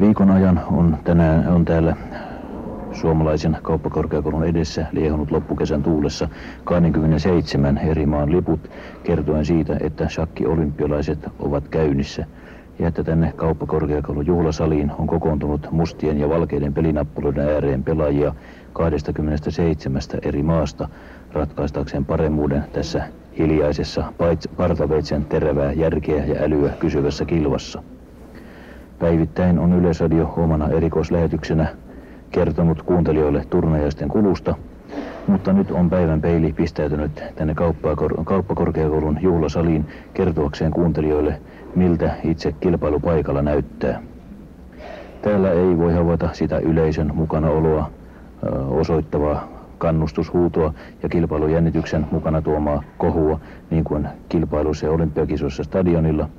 Viikon ajan on tänään on täällä suomalaisen kauppakorkeakoulun edessä liehunut loppukesän tuulessa 27 eri maan liput kertoen siitä, että shakki-olympialaiset ovat käynnissä ja että tänne kauppakorkeakoulun juhlasaliin on kokoontunut mustien ja valkeiden pelinappuloiden ääreen pelaajia 27 eri maasta ratkaistakseen paremmuuden tässä hiljaisessa partaveitsen terävää järkeä ja älyä kysyvässä kilvassa. Päivittäin on Yleisradio omana erikoislähetyksenä kertonut kuuntelijoille turnajaisten kulusta, mutta nyt on päivän peili pistäytynyt tänne kauppakorkeakoulun juhlasaliin kertoakseen kuuntelijoille, miltä itse kilpailupaikalla näyttää. Täällä ei voi havaita sitä yleisön mukanaoloa osoittavaa kannustushuutoa ja kilpailujännityksen mukana tuomaa kohua, niin kuin kilpailuissa ja olympiakisoissa stadionilla –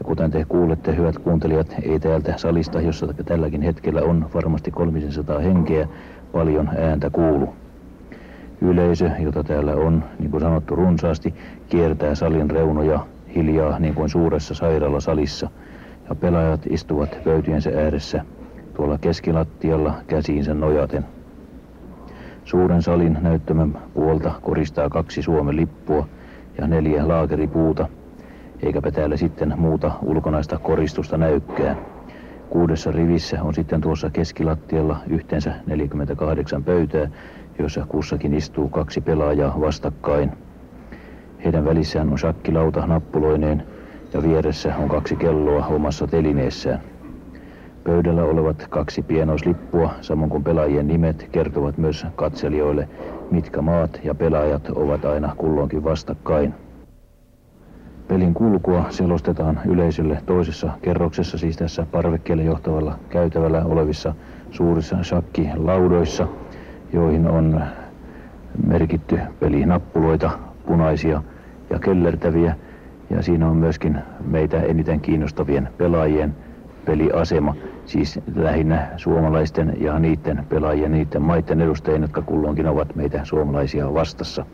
ja kuten te kuulette, hyvät kuuntelijat, ei täältä salista, jossa tälläkin hetkellä on varmasti 300 henkeä, paljon ääntä kuulu. Yleisö, jota täällä on, niin kuin sanottu runsaasti, kiertää salin reunoja hiljaa niin kuin suuressa sairaalasalissa. Ja pelaajat istuvat pöytiensä ääressä tuolla keskilattialla käsiinsä nojaten. Suuren salin näyttämän puolta koristaa kaksi Suomen lippua ja neljä laakeripuuta – eikäpä täällä sitten muuta ulkonaista koristusta näykkää. Kuudessa rivissä on sitten tuossa keskilattialla yhteensä 48 pöytää, joissa kussakin istuu kaksi pelaajaa vastakkain. Heidän välissään on shakkilauta nappuloineen ja vieressä on kaksi kelloa omassa telineessään. Pöydällä olevat kaksi pienoislippua, samoin kuin pelaajien nimet, kertovat myös katselijoille, mitkä maat ja pelaajat ovat aina kulloinkin vastakkain. Pelin kulkua selostetaan yleisölle toisessa kerroksessa, siis tässä parvekkeelle johtavalla käytävällä olevissa suurissa shakkilaudoissa, joihin on merkitty pelinappuloita, punaisia ja kellertäviä. Ja siinä on myöskin meitä eniten kiinnostavien pelaajien peliasema, siis lähinnä suomalaisten ja niiden pelaajien, niiden maiden edustajien, jotka kulloinkin ovat meitä suomalaisia vastassa.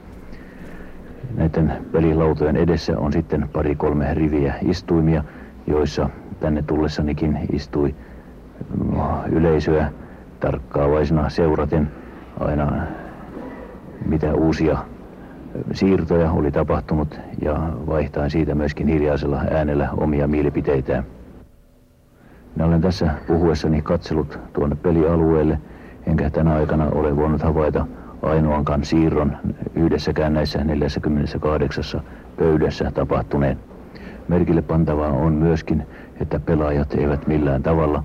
Näiden pelilautojen edessä on sitten pari-kolme riviä istuimia, joissa tänne tullessanikin istui mm, yleisöä tarkkaavaisena seuraten aina mitä uusia siirtoja oli tapahtunut ja vaihtaen siitä myöskin hiljaisella äänellä omia mielipiteitään. Minä olen tässä puhuessani katsellut tuonne pelialueelle, enkä tänä aikana ole voinut havaita ainoankaan siirron yhdessäkään näissä 48 pöydässä tapahtuneen. Merkille pantavaa on myöskin, että pelaajat eivät millään tavalla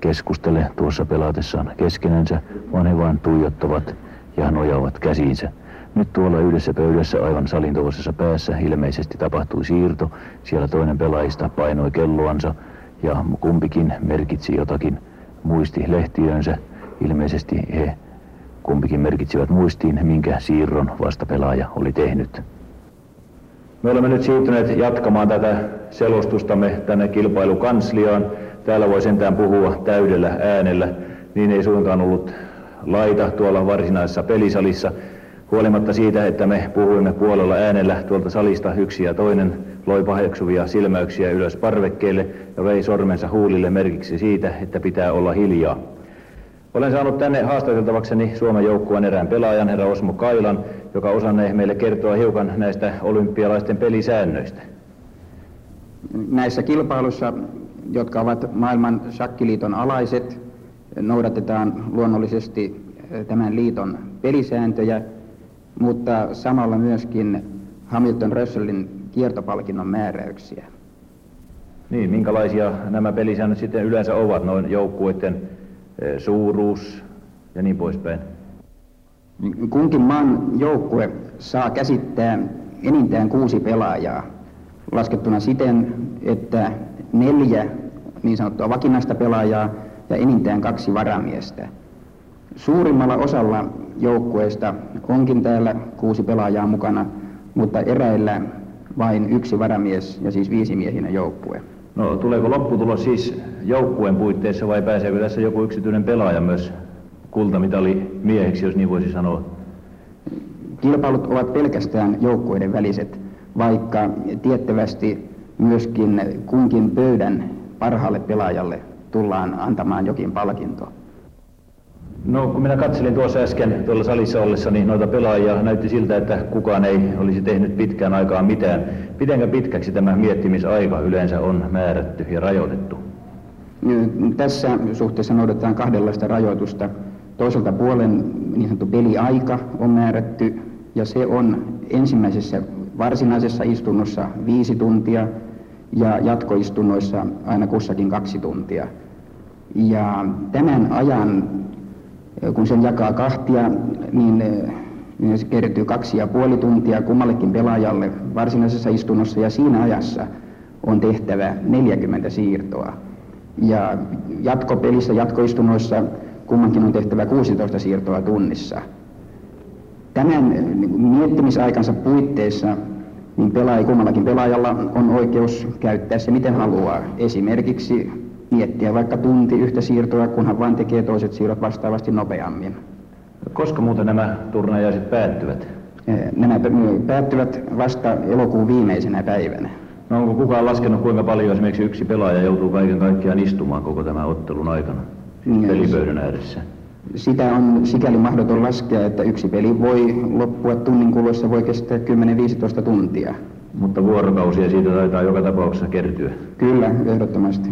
keskustele tuossa pelatessaan keskenänsä, vaan he vain tuijottavat ja nojaavat käsiinsä. Nyt tuolla yhdessä pöydässä aivan salin toisessa päässä ilmeisesti tapahtui siirto. Siellä toinen pelaajista painoi kelloansa ja kumpikin merkitsi jotakin muistilehtiönsä. Ilmeisesti he Kumpikin merkitsivät muistiin, minkä siirron vastapelaaja oli tehnyt. Me olemme nyt siirtyneet jatkamaan tätä selostustamme tänne kilpailukansliaan. Täällä voi sentään puhua täydellä äänellä. Niin ei suinkaan ollut laita tuolla varsinaisessa pelisalissa. Huolimatta siitä, että me puhuimme puolella äänellä tuolta salista yksi ja toinen loi paheksuvia silmäyksiä ylös parvekkeelle ja vei sormensa huulille merkiksi siitä, että pitää olla hiljaa. Olen saanut tänne haastateltavakseni Suomen joukkueen erään pelaajan, herra Osmo Kailan, joka osannee meille kertoa hiukan näistä olympialaisten pelisäännöistä. Näissä kilpailuissa, jotka ovat maailman shakkiliiton alaiset, noudatetaan luonnollisesti eh, tämän liiton pelisääntöjä, mutta samalla myöskin Hamilton Russellin kiertopalkinnon määräyksiä. Niin, minkälaisia nämä pelisäännöt sitten yleensä ovat noin joukkueiden suuruus ja niin poispäin. Kunkin maan joukkue saa käsittää enintään kuusi pelaajaa laskettuna siten, että neljä niin sanottua vakinaista pelaajaa ja enintään kaksi varamiestä. Suurimmalla osalla joukkueista onkin täällä kuusi pelaajaa mukana, mutta eräillä vain yksi varamies ja siis viisimiehinen joukkue. No tuleeko lopputulos siis joukkueen puitteissa vai pääseekö tässä joku yksityinen pelaaja myös kultamitali mieheksi, jos niin voisi sanoa? Kilpailut ovat pelkästään joukkueiden väliset, vaikka tiettävästi myöskin kunkin pöydän parhaalle pelaajalle tullaan antamaan jokin palkinto. No kun minä katselin tuossa äsken tuolla salissa ollessa, niin noita pelaajia näytti siltä, että kukaan ei olisi tehnyt pitkään aikaan mitään. Mitenkä pitkäksi tämä miettimisaika yleensä on määrätty ja rajoitettu? Tässä suhteessa noudatetaan kahdenlaista rajoitusta. Toiselta puolen niin sanottu peliaika on määrätty ja se on ensimmäisessä varsinaisessa istunnossa viisi tuntia ja jatkoistunnoissa aina kussakin kaksi tuntia. Ja tämän ajan, kun sen jakaa kahtia, niin, niin se kertyy kaksi ja puoli tuntia kummallekin pelaajalle varsinaisessa istunnossa ja siinä ajassa on tehtävä 40 siirtoa. Ja jatkopelissä, jatkoistunnoissa kummankin on tehtävä 16 siirtoa tunnissa. Tämän miettimisaikansa puitteissa niin pelaaja, kummallakin pelaajalla on oikeus käyttää se miten haluaa. Esimerkiksi miettiä vaikka tunti yhtä siirtoa, kunhan vain tekee toiset siirrot vastaavasti nopeammin. Koska muuten nämä turnajaiset päättyvät? Nämä päättyvät vasta elokuun viimeisenä päivänä. No onko kukaan laskenut, kuinka paljon esimerkiksi yksi pelaaja joutuu kaiken kaikkiaan istumaan koko tämän ottelun aikana pelipöydän ääressä? Sitä on sikäli mahdoton laskea, että yksi peli voi loppua tunnin kuluessa, voi kestää 10-15 tuntia. Mutta vuorokausia siitä taitaa joka tapauksessa kertyä. Kyllä, ehdottomasti.